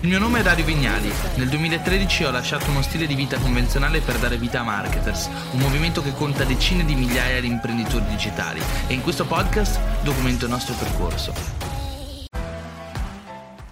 Il mio nome è Dario Vignali. Nel 2013 ho lasciato uno stile di vita convenzionale per dare vita a Marketers, un movimento che conta decine di migliaia di imprenditori digitali e in questo podcast documento il nostro percorso.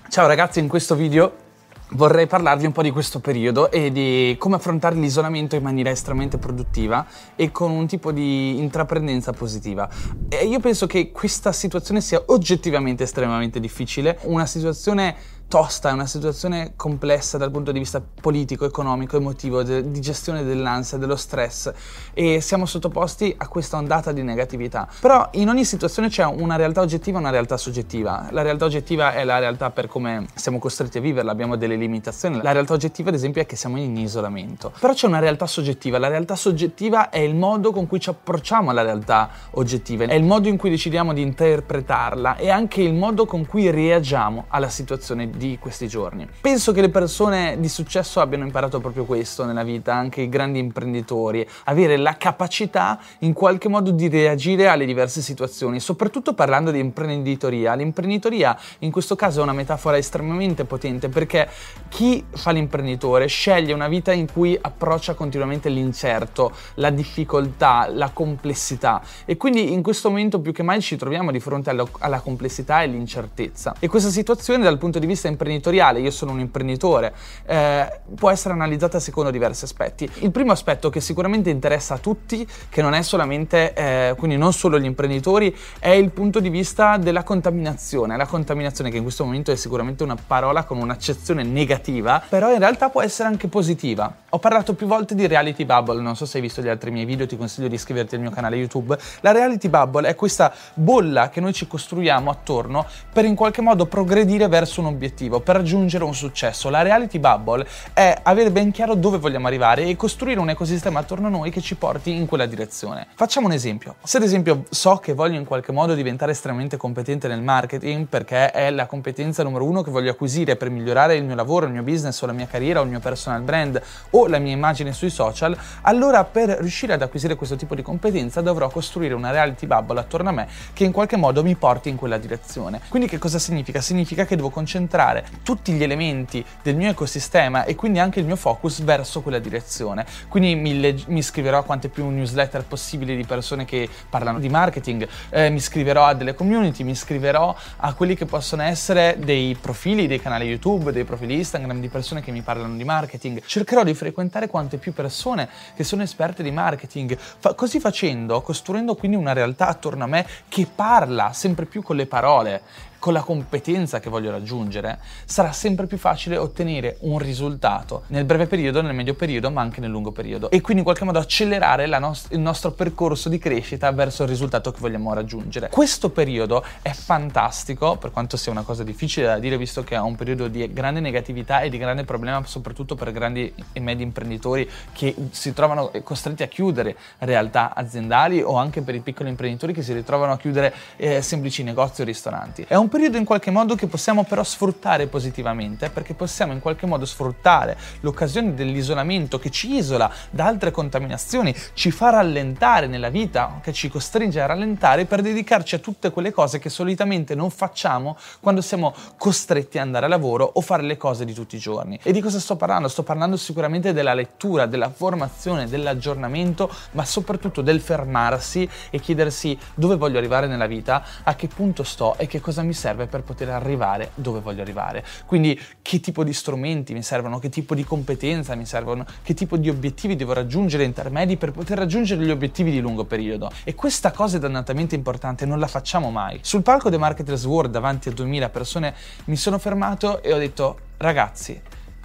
Ciao ragazzi, in questo video vorrei parlarvi un po' di questo periodo e di come affrontare l'isolamento in maniera estremamente produttiva e con un tipo di intraprendenza positiva. E io penso che questa situazione sia oggettivamente estremamente difficile, una situazione tosta, è una situazione complessa dal punto di vista politico, economico, emotivo, de- di gestione dell'ansia, dello stress e siamo sottoposti a questa ondata di negatività. Però in ogni situazione c'è una realtà oggettiva e una realtà soggettiva. La realtà oggettiva è la realtà per come siamo costretti a viverla, abbiamo delle limitazioni. La realtà oggettiva ad esempio è che siamo in isolamento. Però c'è una realtà soggettiva, la realtà soggettiva è il modo con cui ci approcciamo alla realtà oggettiva, è il modo in cui decidiamo di interpretarla e anche il modo con cui reagiamo alla situazione di questi giorni. Penso che le persone di successo abbiano imparato proprio questo nella vita, anche i grandi imprenditori, avere la capacità in qualche modo di reagire alle diverse situazioni, soprattutto parlando di imprenditoria. L'imprenditoria in questo caso è una metafora estremamente potente perché chi fa l'imprenditore sceglie una vita in cui approccia continuamente l'incerto, la difficoltà, la complessità e quindi in questo momento più che mai ci troviamo di fronte alla, complessità e l'incertezza. E questa situazione dal punto di vista imprenditoriale, io sono un imprenditore, eh, può essere analizzata secondo diversi aspetti. Il primo aspetto che sicuramente interessa a tutti, che non è solamente, eh, quindi non solo gli imprenditori, è il punto di vista della contaminazione. La contaminazione che in questo momento è sicuramente una parola con un'accezione negativa, però in realtà può essere anche positiva. Ho parlato più volte di reality bubble, non so se hai visto gli altri miei video, ti consiglio di iscriverti al mio canale YouTube. La reality bubble è questa bolla che noi ci costruiamo attorno per in qualche modo progredire verso un obiettivo, per raggiungere un successo. La reality bubble è avere ben chiaro dove vogliamo arrivare e costruire un ecosistema attorno a noi che ci porti in quella direzione. Facciamo un esempio. Se ad esempio so che voglio in qualche modo diventare estremamente competente nel marketing perché è la competenza numero uno che voglio acquisire per migliorare il mio lavoro, il mio business o la mia carriera o il mio personal brand o la mia immagine sui social, allora per riuscire ad acquisire questo tipo di competenza dovrò costruire una reality bubble attorno a me che in qualche modo mi porti in quella direzione. Quindi che cosa significa? Significa che devo concentrare tutti gli elementi del mio ecosistema e quindi anche il mio focus verso quella direzione. Quindi mi, leg- mi iscriverò a quante più newsletter possibili di persone che parlano di marketing, eh, mi iscriverò a delle community, mi iscriverò a quelli che possono essere dei profili, dei canali YouTube, dei profili Instagram di persone che mi parlano di marketing. Cercherò di frequentare quante più persone che sono esperte di marketing. Fa- così facendo, costruendo quindi una realtà attorno a me che parla sempre più con le parole con la competenza che voglio raggiungere, sarà sempre più facile ottenere un risultato nel breve periodo, nel medio periodo, ma anche nel lungo periodo. E quindi in qualche modo accelerare nost- il nostro percorso di crescita verso il risultato che vogliamo raggiungere. Questo periodo è fantastico, per quanto sia una cosa difficile da dire, visto che è un periodo di grande negatività e di grande problema, soprattutto per grandi e medi imprenditori che si trovano costretti a chiudere realtà aziendali o anche per i piccoli imprenditori che si ritrovano a chiudere eh, semplici negozi o ristoranti. È un periodo in qualche modo che possiamo però sfruttare positivamente, perché possiamo in qualche modo sfruttare l'occasione dell'isolamento che ci isola da altre contaminazioni, ci fa rallentare nella vita, che ci costringe a rallentare per dedicarci a tutte quelle cose che solitamente non facciamo quando siamo costretti ad andare a lavoro o fare le cose di tutti i giorni. E di cosa sto parlando? Sto parlando sicuramente della lettura, della formazione, dell'aggiornamento, ma soprattutto del fermarsi e chiedersi dove voglio arrivare nella vita, a che punto sto e che cosa mi serve serve per poter arrivare dove voglio arrivare. Quindi che tipo di strumenti mi servono, che tipo di competenza mi servono, che tipo di obiettivi devo raggiungere intermedi per poter raggiungere gli obiettivi di lungo periodo. E questa cosa è dannatamente importante, non la facciamo mai. Sul palco The Marketers World davanti a 2000 persone mi sono fermato e ho detto ragazzi,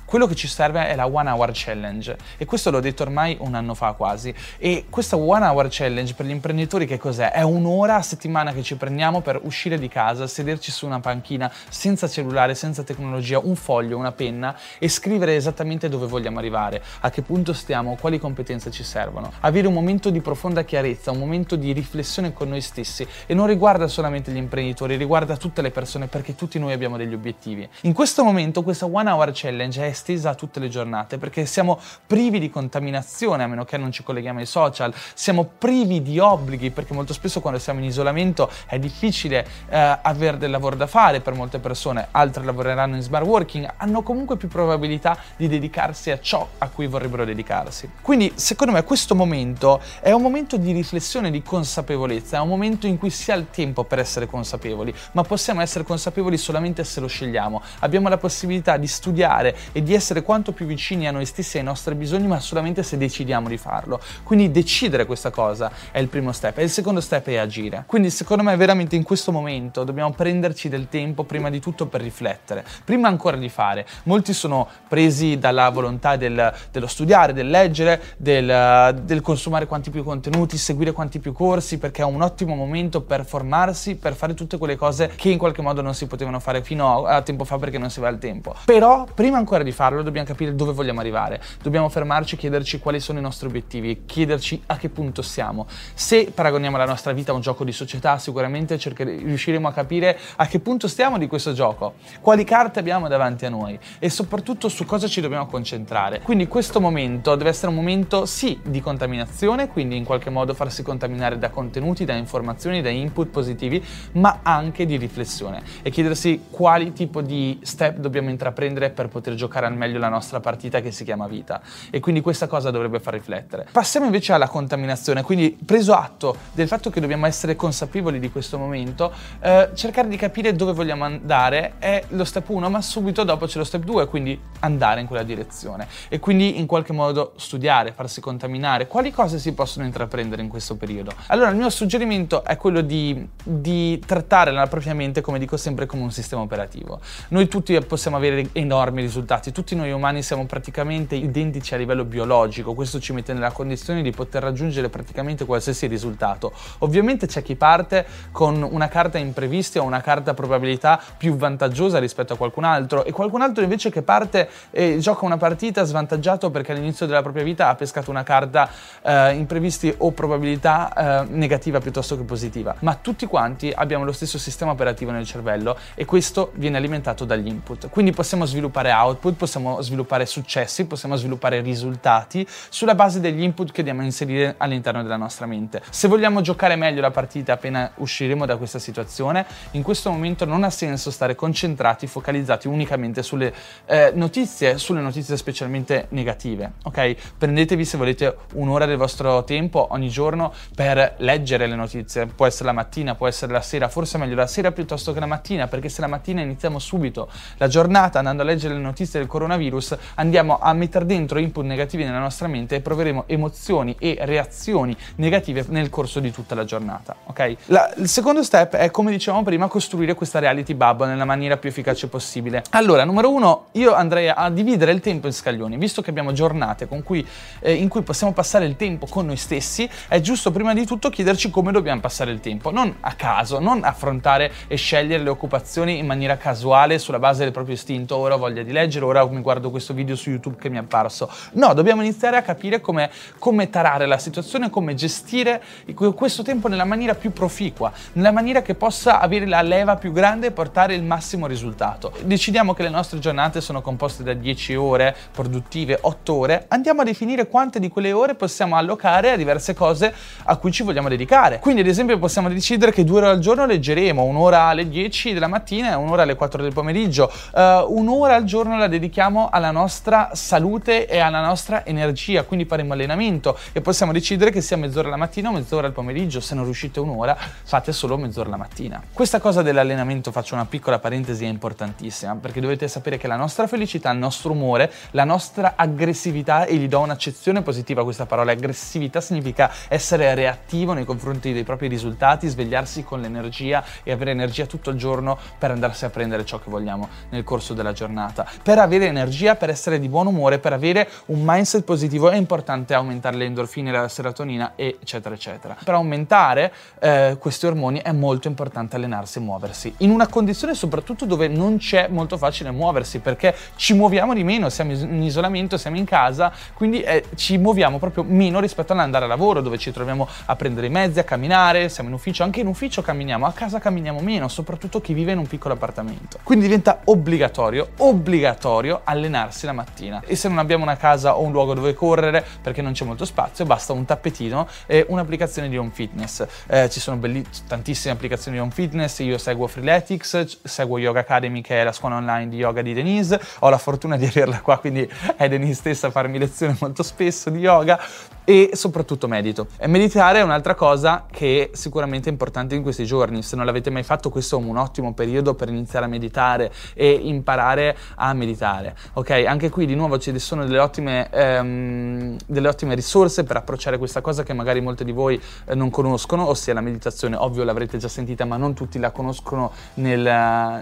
quello che ci serve è la One Hour Challenge e questo l'ho detto ormai un anno fa quasi. E questa One Hour Challenge per gli imprenditori che cos'è? È un'ora a settimana che ci prendiamo per uscire di casa, sederci su una panchina senza cellulare, senza tecnologia, un foglio, una penna e scrivere esattamente dove vogliamo arrivare, a che punto stiamo, quali competenze ci servono. Avere un momento di profonda chiarezza, un momento di riflessione con noi stessi e non riguarda solamente gli imprenditori, riguarda tutte le persone perché tutti noi abbiamo degli obiettivi. In questo momento questa One Hour Challenge è estesa a tutte le giornate, perché siamo privi di contaminazione, a meno che non ci colleghiamo ai social, siamo privi di obblighi, perché molto spesso quando siamo in isolamento è difficile eh, avere del lavoro da fare per molte persone, altre lavoreranno in smart working, hanno comunque più probabilità di dedicarsi a ciò a cui vorrebbero dedicarsi. Quindi secondo me questo momento è un momento di riflessione, di consapevolezza, è un momento in cui si ha il tempo per essere consapevoli, ma possiamo essere consapevoli solamente se lo scegliamo. Abbiamo la possibilità di studiare e di essere quanto più vicini a noi stessi e ai nostri bisogni, ma solamente se decidiamo di farlo. Quindi decidere questa cosa è il primo step e il secondo step è agire. Quindi secondo me veramente in questo momento dobbiamo prenderci del tempo prima di tutto per riflettere, prima ancora di fare. Molti sono presi dalla volontà del, dello studiare, del leggere, del, del consumare quanti più contenuti, seguire quanti più corsi, perché è un ottimo momento per formarsi, per fare tutte quelle cose che in qualche modo non si potevano fare fino a, tempo fa perché non si aveva il tempo. Però prima ancora di farlo dobbiamo capire dove vogliamo arrivare, dobbiamo fermarci chiederci quali sono i nostri obiettivi, chiederci a che punto siamo. Se paragoniamo la nostra vita a un gioco di società, sicuramente cerchere- riusciremo a capire a che punto stiamo di questo gioco, quali carte abbiamo davanti a noi e soprattutto su cosa ci dobbiamo concentrare. Quindi questo momento deve essere un momento sì di contaminazione, quindi in qualche modo farsi contaminare da contenuti, da informazioni, da input positivi, ma anche di riflessione e chiedersi quali tipo di step dobbiamo intraprendere per poter giocare al meglio la nostra partita che si chiama vita. E quindi questa cosa dovrebbe far riflettere. Passiamo invece alla contaminazione, quindi preso atto del fatto che dobbiamo essere consapevoli di questo momento, eh, cercare di capire dove vogliamo andare è lo step 1, ma subito dopo c'è lo step 2, quindi andare in quella direzione. E quindi in qualche modo studiare, farsi contaminare, quali cose si possono intraprendere in questo periodo. Allora il mio suggerimento è quello di, di trattare la propria mente, come dico sempre, come un sistema operativo. Noi tutti possiamo avere enormi risultati, tutti noi umani siamo praticamente identici a livello biologico, questo ci mette nella condizione di poter raggiungere praticamente qualsiasi risultato. Ovviamente c'è chi parte con una carta imprevisti o una carta probabilità più vantaggiosa rispetto a qualcun altro e qualcun altro invece che parte e gioca una partita svantaggiato perché all'inizio della propria vita ha pescato una carta eh, imprevisti o probabilità eh, negativa piuttosto che positiva. Ma tutti quanti abbiamo lo stesso sistema operativo nel cervello e questo viene alimentato dagli input. Quindi possiamo sviluppare output, possiamo sviluppare successi, possiamo sviluppare risultati sulla base degli input che andiamo a inserire all'interno della nostra mente. Se vogliamo giocare meglio la partita appena usciremo da questa situazione, in questo momento non ha senso stare concentrati, focalizzati unicamente sulle eh, notizie, sulle notizie specialmente negative. Ok? Prendetevi se volete un'ora del vostro tempo ogni giorno per leggere le notizie. Può essere la mattina, può essere la sera, forse meglio la sera piuttosto che la mattina, perché se la mattina iniziamo subito la giornata andando a leggere le notizie del coronavirus, andiamo a mettere dentro input negativi nella nostra mente e proveremo emozioni e reazioni negative nel corso di tutta la giornata. Ok? La, il secondo step è, come dicevamo prima, costruire questa reality bubble nella maniera più efficace possibile. Allora, numero uno, io andrei a dividere il tempo in scaglioni, visto che abbiamo giornate cui, eh, in cui possiamo passare il tempo con noi stessi, è giusto prima di tutto chiederci come dobbiamo passare il tempo, non a caso, non affrontare e scegliere le occupazioni in maniera casuale sulla base del proprio istinto, ora voglia di leggere, ora mi guardo questo video su YouTube che mi è apparso. No, dobbiamo iniziare a capire come, come tarare la situazione, come gestire questo tempo nella maniera più proficua, nella maniera che possa avere la leva più grande e portare il massimo risultato. Decidiamo che le nostre giornate sono composte da 10 ore produttive, 8 ore, andiamo a definire quante di quelle ore possiamo allocare a diverse cose a cui ci vogliamo dedicare. Quindi ad esempio possiamo decidere che due ore al giorno leggeremo, un'ora alle 10 della mattina e un'ora alle 4 del pomeriggio, uh, un'ora al giorno la dedichiamo alla nostra salute e alla nostra energia, quindi faremo allenamento e possiamo decidere che sia mezz'ora la mattina o mezz'ora al pomeriggio, se non riuscite un'ora fate solo mezz'ora la mattina. Questa cosa dell'allenamento, faccio una piccola parentesi, è importantissima perché dovete sapere che la nostra felicità, il nostro umore, la nostra aggressività, e gli do un'accezione positiva a questa parola, aggressività significa essere reattivo nei confronti dei propri risultati, svegliarsi con l'energia e avere energia tutto il giorno per andarsi a prendere ciò che vogliamo nel corso della giornata. Per avere energia, per essere di buon umore, per avere un mindset positivo è importante aumentare le endorfine, la serotonina, eccetera, eccetera. Per aumentare eh, questi ormoni è molto importante allenarsi e muoversi. In una condizione soprattutto dove non c'è molto facile muoversi, perché ci muoviamo di meno, siamo in isolamento, siamo in casa, quindi eh, ci muoviamo proprio meno rispetto all'andare a lavoro, dove ci troviamo a prendere i mezzi, a camminare, siamo in ufficio, anche in ufficio camminiamo, a casa camminiamo meno, soprattutto chi vive in un piccolo appartamento. Quindi diventa obbligatorio, obbligatorio obbligatorio allenarsi la mattina. E se non abbiamo una casa o un luogo dove correre perché non c'è molto spazio, basta un tappetino e un'applicazione di home fitness. Eh, ci sono belli- tantissime applicazioni di home fitness, io seguo Freeletics, seguo Yoga Academy che è la scuola online di yoga di Denise, ho la fortuna di averla qua, quindi è Denise stessa a farmi lezioni molto spesso di yoga e soprattutto medito. E meditare è un'altra cosa che sicuramente è importante in questi giorni. Se non l'avete mai fatto, questo è un ottimo periodo per iniziare a meditare e imparare a meditare. Ok, anche qui di nuovo ci sono delle ottime, ehm, delle ottime risorse per approcciare questa cosa che magari molti di voi eh, non conoscono, ossia la meditazione. Ovvio l'avrete già sentita, ma non tutti la conoscono nel,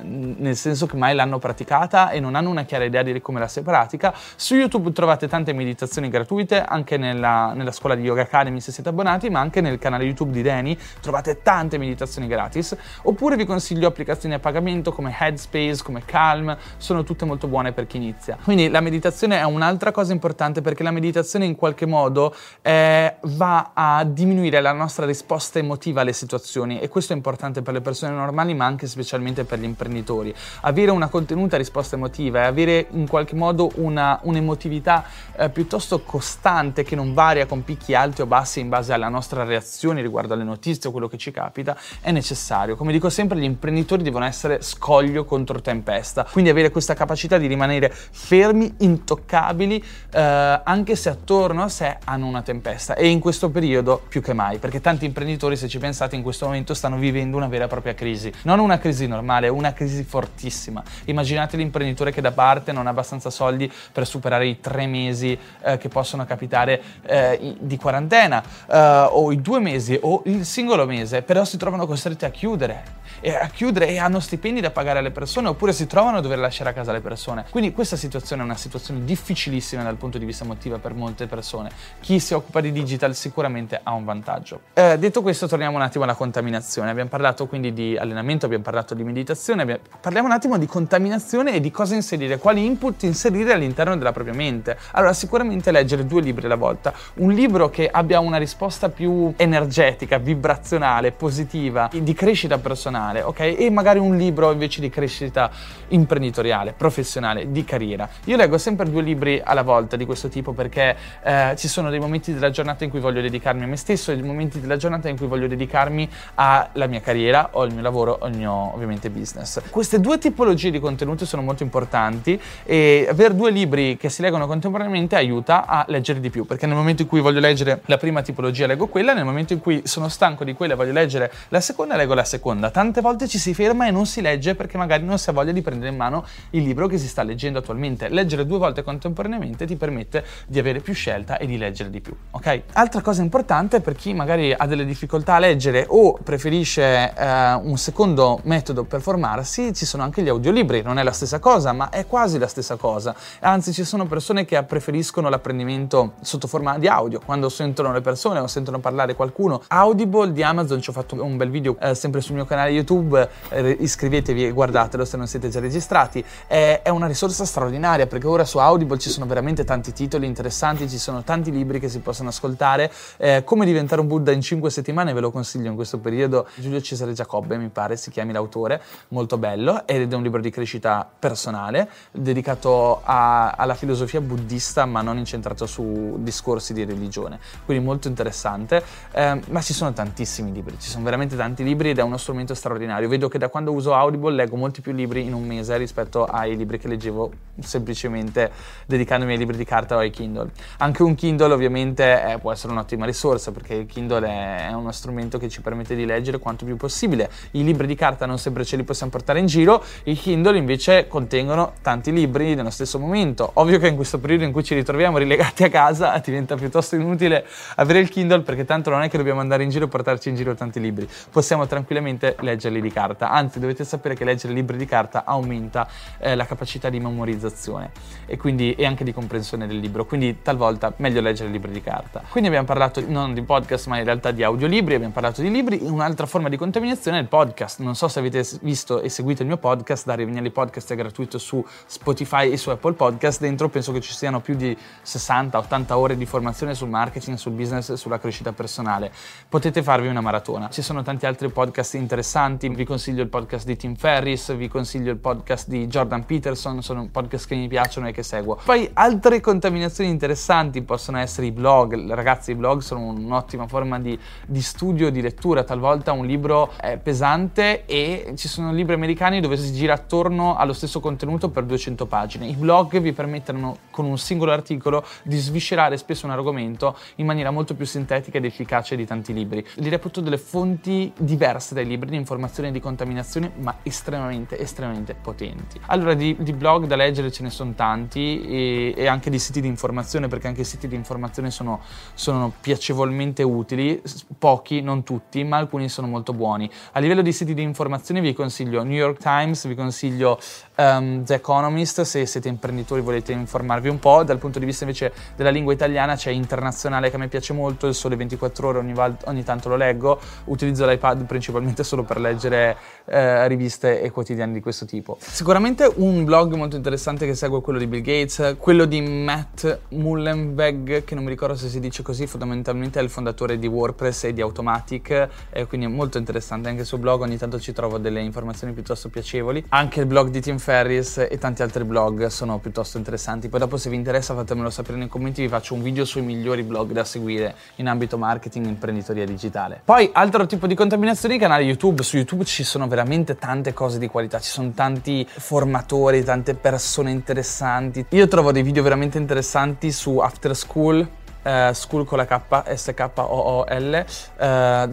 nel senso che mai l'hanno praticata e non hanno una chiara idea di come la si pratica. Su YouTube trovate tante meditazioni gratuite, anche nella nella scuola di Yoga Academy se siete abbonati, ma anche nel canale YouTube di Dani trovate tante meditazioni gratis. Oppure vi consiglio applicazioni a pagamento come Headspace, come Calm, sono tutte molto buone per chi inizia. Quindi la meditazione è un'altra cosa importante perché la meditazione in qualche modo eh, va a diminuire la nostra risposta emotiva alle situazioni e questo è importante per le persone normali ma anche specialmente per gli imprenditori. Avere una contenuta risposta emotiva e avere in qualche modo una, un'emotività eh, piuttosto costante che non varia con picchi alti o bassi in base alla nostra reazione riguardo alle notizie o quello che ci capita, è necessario. Come dico sempre, gli imprenditori devono essere scoglio contro tempesta, quindi avere questa capacità di rimanere fermi, intoccabili, eh, anche se attorno a sé hanno una tempesta. E in questo periodo più che mai, perché tanti imprenditori, se ci pensate, in questo momento stanno vivendo una vera e propria crisi. Non una crisi normale, una crisi fortissima. Immaginate l'imprenditore che da parte non ha abbastanza soldi per superare i tre mesi eh, che possono capitare eh, di quarantena eh, o i due mesi o il singolo mese, però si trovano costretti a chiudere e a chiudere e hanno stipendi da pagare alle persone oppure si trovano a dover lasciare a casa le persone. Quindi questa situazione è una situazione difficilissima dal punto di vista emotivo per molte persone. Chi si occupa di digital sicuramente ha un vantaggio. Eh, detto questo torniamo un attimo alla contaminazione. Abbiamo parlato quindi di allenamento, abbiamo parlato di meditazione, abbiamo... parliamo un attimo di contaminazione e di cosa inserire, quali input inserire all'interno della propria mente. Allora sicuramente leggere due libri alla volta, un libro che abbia una risposta più energetica, vibrazionale, positiva, di crescita personale, ok? E magari un libro invece di crescita imprenditoriale, professionale, di carriera. Io leggo sempre due libri alla volta di questo tipo perché eh, ci sono dei momenti della giornata in cui voglio dedicarmi a me stesso e dei momenti della giornata in cui voglio dedicarmi alla mia carriera o al mio lavoro o al mio ovviamente business. Queste due tipologie di contenuti sono molto importanti e avere due libri che si leggono contemporaneamente aiuta a leggere di più perché nel momento in cui voglio leggere la prima tipologia leggo quella, nel momento in cui sono stanco di quella e voglio leggere la seconda leggo la seconda. Tante volte ci si ferma e non si legge perché magari non si ha voglia di prendere in mano il libro che si sta leggendo attualmente. Leggere due volte contemporaneamente ti permette di avere più scelta e di leggere di più, ok? Altra cosa importante per chi magari ha delle difficoltà a leggere o preferisce eh, un secondo metodo per formarsi, ci sono anche gli audiolibri, non è la stessa cosa, ma è quasi la stessa cosa. Anzi, ci sono persone che preferiscono l'apprendimento sotto forma di audio, quando sentono le persone o sentono parlare qualcuno. Audible di Amazon, ci ho fatto un bel video eh, sempre sul mio canale YouTube, eh, iscrivetevi e guardatelo se non siete già registrati. Eh, è una risorsa straordinaria perché ora su Audible ci sono veramente tanti titoli interessanti, ci sono tanti libri che si possono ascoltare. Eh, come diventare un Buddha in 5 settimane ve lo consiglio in questo periodo. Giulio Cesare Giacobbe, mi pare, si chiami l'autore, molto bello, ed è un libro di crescita personale dedicato a, alla filosofia buddista ma non incentrato su discorsi di religione quindi molto interessante. Eh, ma ci sono tantissimi libri, ci sono veramente tanti libri ed è uno strumento straordinario. Vedo che da quando uso Audible leggo molti più libri in un mese rispetto ai libri che leggevo semplicemente dedicandomi ai libri di carta o ai Kindle. Anche un Kindle ovviamente è, può essere un'ottima risorsa perché il Kindle è, è uno strumento che ci permette di leggere quanto più possibile. I libri di carta non sempre ce li possiamo portare in giro, i Kindle invece contengono tanti libri nello stesso momento. Ovvio che in questo periodo in cui ci ritroviamo rilegati a casa diventa piuttosto inutile avere il Kindle perché tanto non è che dobbiamo andare in giro e portarci in giro tanti libri, possiamo tranquillamente leggerli di carta, anzi dovete sapere che leggere libri di carta aumenta eh, la capacità di memorizzazione e, quindi, e anche di comprensione del libro, quindi talvolta meglio leggere libri di carta. Quindi abbiamo parlato non di podcast ma in realtà di audiolibri, abbiamo parlato di libri, un'altra forma di contaminazione è il podcast, non so se avete visto e seguito il mio podcast, Dario Vignelli Podcast è gratuito su Spotify e su Apple Podcast, dentro penso che ci siano più di 60-80 ore di formazione sul marketing, sul business sulla crescita personale. Potete farvi una maratona. Ci sono tanti altri podcast interessanti, vi consiglio il podcast di Tim Ferris, vi consiglio il podcast di Jordan Peterson, sono podcast che mi piacciono e che seguo. Poi altre contaminazioni interessanti possono essere i blog. Ragazzi, i blog sono un'ottima forma di, di studio, di lettura. Talvolta un libro è pesante e ci sono libri americani dove si gira attorno allo stesso contenuto per 200 pagine. I blog vi permettono con un singolo articolo di sviscerare spesso un argomento in maniera molto più sintetica ed efficace di tanti libri. Li reputo delle fonti diverse dai libri di informazione e di contaminazione, ma estremamente, estremamente potenti. Allora, di, di blog da leggere ce ne sono tanti e, e, anche di siti di informazione, perché anche i siti di informazione sono, sono piacevolmente utili, pochi, non tutti, ma alcuni sono molto buoni. A livello di siti di informazione vi consiglio New York Times, vi consiglio um, The Economist, se siete imprenditori volete informarvi un po'. Dal punto di vista invece della lingua italiana c'è Internazionale che a me piace molto, il Sole 24 ore ogni, val- ogni tanto lo leggo, utilizzo l'iPad principalmente solo per leggere eh, riviste e quotidiani di questo tipo. Sicuramente un blog molto interessante che seguo è quello di Bill Gates, quello di Matt Mullenweg, che non mi ricordo se si dice così, fondamentalmente è il fondatore di WordPress e di Automatic, e quindi è molto interessante anche il suo blog, ogni tanto ci trovo delle informazioni piuttosto piacevoli. Anche il blog di Tim Ferris e tanti altri blog sono piuttosto interessanti. Poi dopo se vi interessa fatemelo sapere nei commenti, vi faccio un video sui migliori blog da seguire in ambito marketing e imprenditoria digitale. Poi altro tipo di contaminazioni, canali YouTube. Su YouTube ci sono veramente tante cose di qualità, ci sono tanti formatori, tante persone interessanti. Io trovo dei video veramente interessanti su After School uh, School con la K, S-K-O-O-L, uh,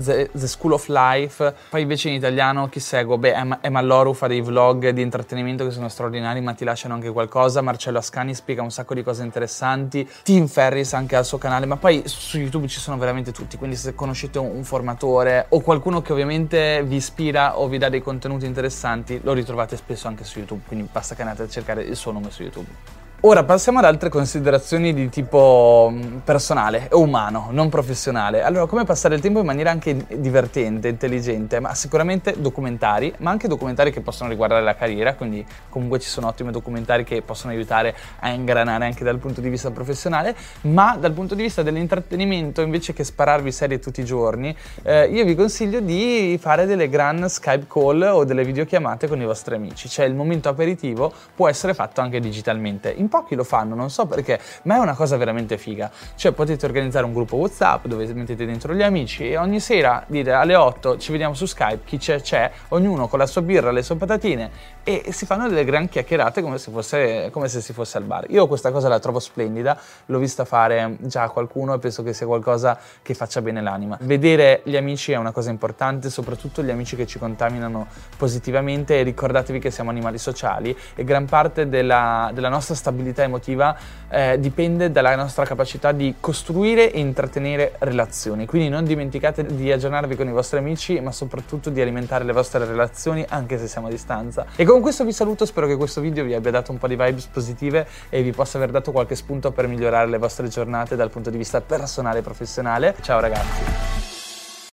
The, The, School of Life. Poi invece in italiano chi seguo? Beh, Emma, Emma Loru fa dei vlog di intrattenimento che sono straordinari, ma ti lasciano anche qualcosa. Marcello Ascani spiega un sacco di cose interessanti. Tim Ferris anche al suo canale, ma poi su YouTube ci sono veramente tutti, quindi se conoscete un, un formatore o qualcuno che ovviamente vi ispira o vi dà dei contenuti interessanti, lo ritrovate spesso anche su YouTube, quindi basta che andate a cercare il suo nome su YouTube. Ora passiamo ad altre considerazioni di tipo mm, personale o umano, non professionale. Allora, come passare il tempo in maniera anche divertente, intelligente, ma sicuramente documentari, ma anche documentari che possono riguardare la carriera, quindi comunque ci sono ottimi documentari che possono aiutare a ingranare anche dal punto di vista professionale, ma dal punto di vista dell'intrattenimento, invece che spararvi serie tutti i giorni, eh, io vi consiglio di fare delle gran Skype call o delle videochiamate con i vostri amici, cioè il momento aperitivo può essere fatto anche digitalmente. In pochi lo fanno, non so perché, ma è una cosa veramente figa. Cioè potete organizzare un gruppo WhatsApp dove mettete dentro gli amici e ogni sera dite alle 8 ci vediamo su Skype, chi c'è c'è, ognuno con la sua birra, le sue patatine e si fanno delle gran chiacchierate come se, fosse, come se si fosse al bar. Io questa cosa la trovo splendida, l'ho vista fare già a qualcuno e penso che sia qualcosa che faccia bene l'anima. Vedere gli amici è una cosa importante, soprattutto gli amici che ci contaminano positivamente e ricordatevi che siamo animali sociali e gran parte della, della nostra stabilità stabilità emotiva eh, dipende dalla nostra capacità di costruire e intrattenere relazioni. Quindi non dimenticate di aggiornarvi con i vostri amici, ma soprattutto di alimentare le vostre relazioni anche se siamo a distanza. E con questo vi saluto, spero che questo video vi abbia dato un po' di vibes positive e vi possa aver dato qualche spunto per migliorare le vostre giornate dal punto di vista personale e professionale. Ciao ragazzi!